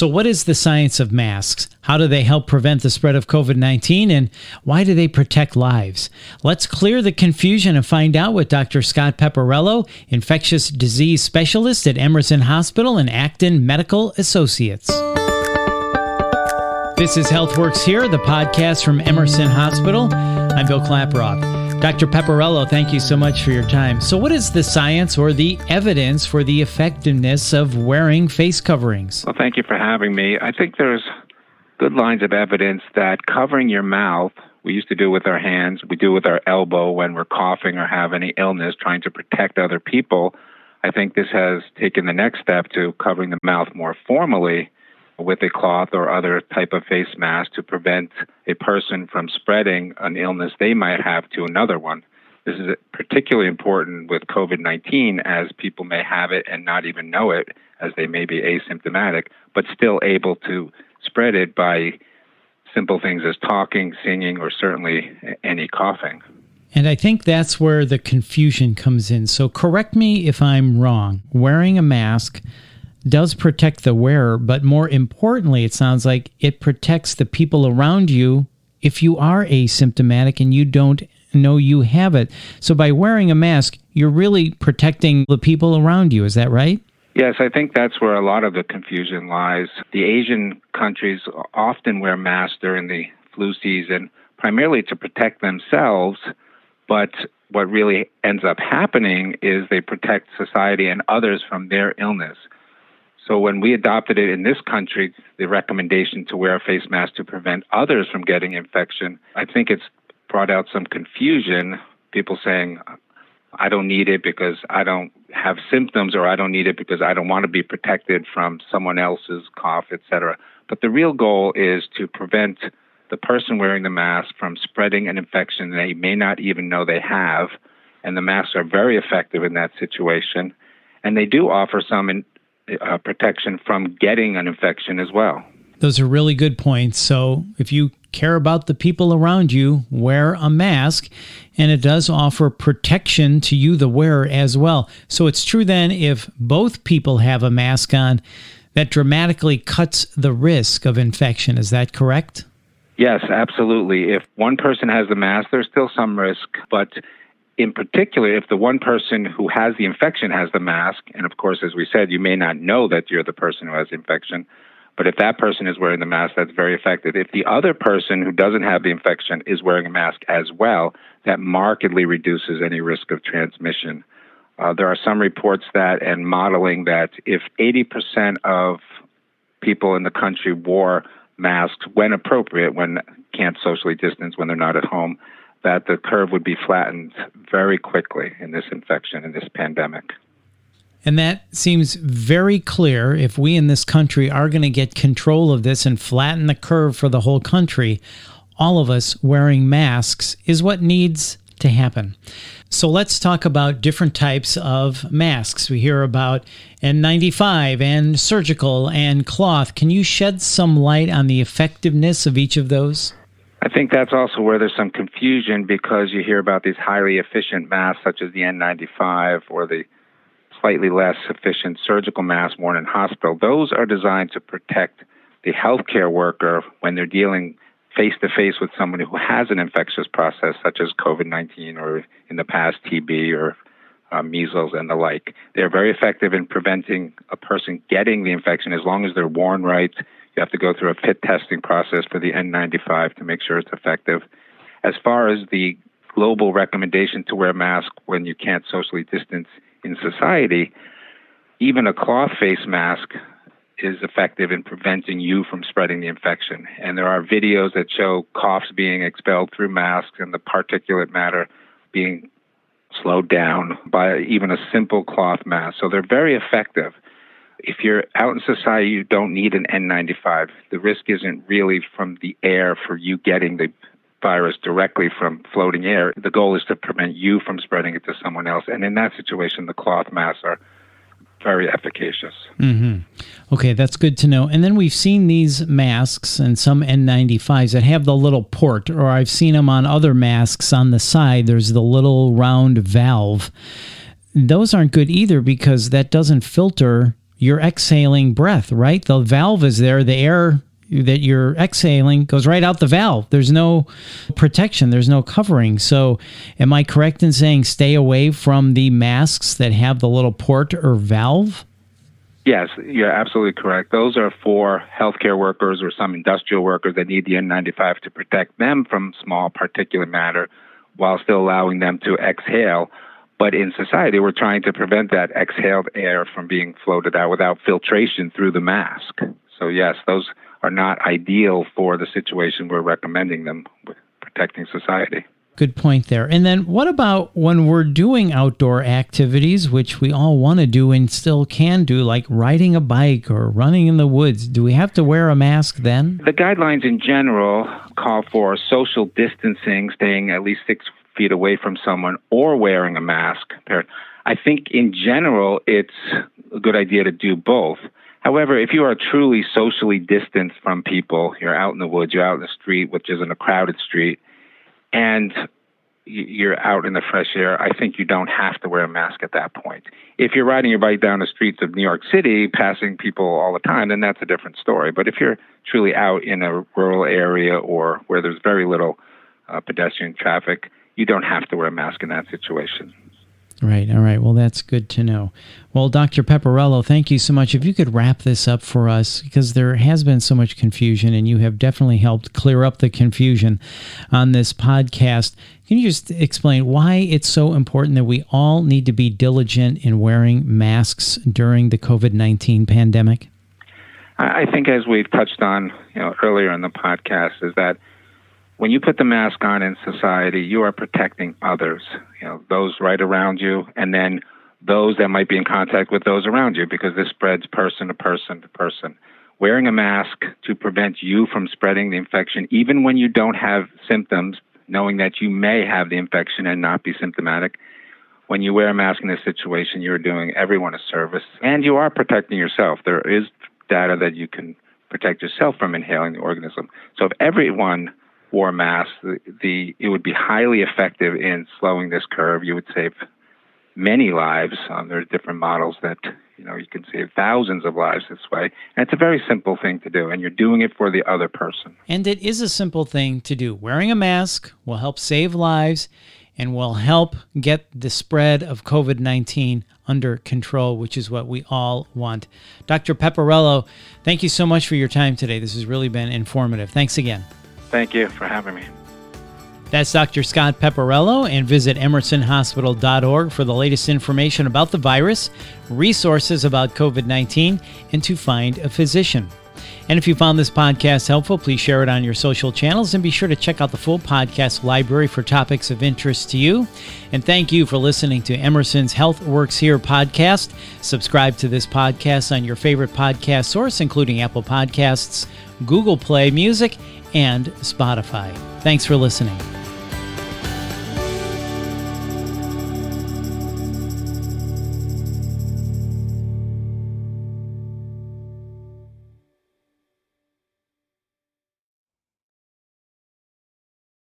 So, what is the science of masks? How do they help prevent the spread of COVID 19? And why do they protect lives? Let's clear the confusion and find out with Dr. Scott Paparello, infectious disease specialist at Emerson Hospital and Acton Medical Associates. This is HealthWorks Here, the podcast from Emerson Hospital. I'm Bill Klaproth. Dr. Paparello, thank you so much for your time. So, what is the science or the evidence for the effectiveness of wearing face coverings? Well, thank you for having me. I think there's good lines of evidence that covering your mouth, we used to do with our hands, we do with our elbow when we're coughing or have any illness, trying to protect other people. I think this has taken the next step to covering the mouth more formally with a cloth or other type of face mask to prevent a person from spreading an illness they might have to another one. This is particularly important with COVID 19 as people may have it and not even know it, as they may be asymptomatic, but still able to spread it by simple things as talking, singing, or certainly any coughing. And I think that's where the confusion comes in. So correct me if I'm wrong. Wearing a mask does protect the wearer, but more importantly, it sounds like it protects the people around you if you are asymptomatic and you don't know you have it. So by wearing a mask, you're really protecting the people around you. Is that right? Yes, I think that's where a lot of the confusion lies. The Asian countries often wear masks during the flu season, primarily to protect themselves, but what really ends up happening is they protect society and others from their illness. So when we adopted it in this country, the recommendation to wear a face mask to prevent others from getting infection, I think it's brought out some confusion. People saying, I don't need it because I don't have symptoms or I don't need it because I don't want to be protected from someone else's cough, etc. But the real goal is to prevent the person wearing the mask from spreading an infection they may not even know they have. And the masks are very effective in that situation. And they do offer some in, uh, protection from getting an infection as well. Those are really good points. So, if you care about the people around you, wear a mask, and it does offer protection to you, the wearer, as well. So, it's true then if both people have a mask on, that dramatically cuts the risk of infection. Is that correct? Yes, absolutely. If one person has the mask, there's still some risk, but in particular, if the one person who has the infection has the mask, and of course, as we said, you may not know that you're the person who has the infection, but if that person is wearing the mask, that's very effective. If the other person who doesn't have the infection is wearing a mask as well, that markedly reduces any risk of transmission. Uh, there are some reports that and modeling that if 80% of people in the country wore masks when appropriate, when can't socially distance, when they're not at home, that the curve would be flattened very quickly in this infection, in this pandemic. And that seems very clear. If we in this country are going to get control of this and flatten the curve for the whole country, all of us wearing masks is what needs to happen. So let's talk about different types of masks. We hear about N95 and surgical and cloth. Can you shed some light on the effectiveness of each of those? I think that's also where there's some confusion because you hear about these highly efficient masks such as the N95 or the slightly less efficient surgical masks worn in hospital. Those are designed to protect the healthcare worker when they're dealing face to face with someone who has an infectious process such as COVID 19 or in the past TB or uh, measles and the like. They're very effective in preventing a person getting the infection as long as they're worn right you have to go through a fit testing process for the N95 to make sure it's effective. As far as the global recommendation to wear a mask when you can't socially distance in society, even a cloth face mask is effective in preventing you from spreading the infection. And there are videos that show coughs being expelled through masks and the particulate matter being slowed down by even a simple cloth mask. So they're very effective if you're out in society, you don't need an N95. The risk isn't really from the air for you getting the virus directly from floating air. The goal is to prevent you from spreading it to someone else. And in that situation, the cloth masks are very efficacious. Mm-hmm. Okay, that's good to know. And then we've seen these masks and some N95s that have the little port, or I've seen them on other masks on the side. There's the little round valve. Those aren't good either because that doesn't filter you're exhaling breath, right? The valve is there, the air that you're exhaling goes right out the valve. There's no protection, there's no covering. So, am I correct in saying stay away from the masks that have the little port or valve? Yes, you're absolutely correct. Those are for healthcare workers or some industrial workers that need the N95 to protect them from small particulate matter while still allowing them to exhale. But in society, we're trying to prevent that exhaled air from being floated out without filtration through the mask. So, yes, those are not ideal for the situation we're recommending them with protecting society. Good point there. And then what about when we're doing outdoor activities, which we all want to do and still can do, like riding a bike or running in the woods? Do we have to wear a mask then? The guidelines in general call for social distancing, staying at least six feet away from someone, or wearing a mask. I think in general, it's a good idea to do both. However, if you are truly socially distanced from people, you're out in the woods, you're out in the street, which isn't a crowded street, and you're out in the fresh air, I think you don't have to wear a mask at that point. If you're riding your bike down the streets of New York City, passing people all the time, then that's a different story. But if you're truly out in a rural area or where there's very little uh, pedestrian traffic, you don't have to wear a mask in that situation. Right. All right. Well, that's good to know. Well, Dr. Paparello, thank you so much. If you could wrap this up for us, because there has been so much confusion, and you have definitely helped clear up the confusion on this podcast. Can you just explain why it's so important that we all need to be diligent in wearing masks during the COVID 19 pandemic? I think, as we've touched on you know, earlier in the podcast, is that when you put the mask on in society, you are protecting others, you know, those right around you, and then those that might be in contact with those around you, because this spreads person to person to person. Wearing a mask to prevent you from spreading the infection, even when you don't have symptoms, knowing that you may have the infection and not be symptomatic. When you wear a mask in this situation, you're doing everyone a service, and you are protecting yourself. There is data that you can protect yourself from inhaling the organism. So if everyone wore masks, the, the it would be highly effective in slowing this curve. You would save many lives. Um, there are different models that you know you can save thousands of lives this way, and it's a very simple thing to do. And you're doing it for the other person. And it is a simple thing to do. Wearing a mask will help save lives and will help get the spread of COVID 19 under control, which is what we all want. Dr. Paparello, thank you so much for your time today. This has really been informative. Thanks again. Thank you for having me. That's Dr. Scott Paparello, and visit emersonhospital.org for the latest information about the virus, resources about COVID 19, and to find a physician. And if you found this podcast helpful, please share it on your social channels and be sure to check out the full podcast library for topics of interest to you. And thank you for listening to Emerson's Health Works Here podcast. Subscribe to this podcast on your favorite podcast source, including Apple Podcasts, Google Play Music, and Spotify. Thanks for listening.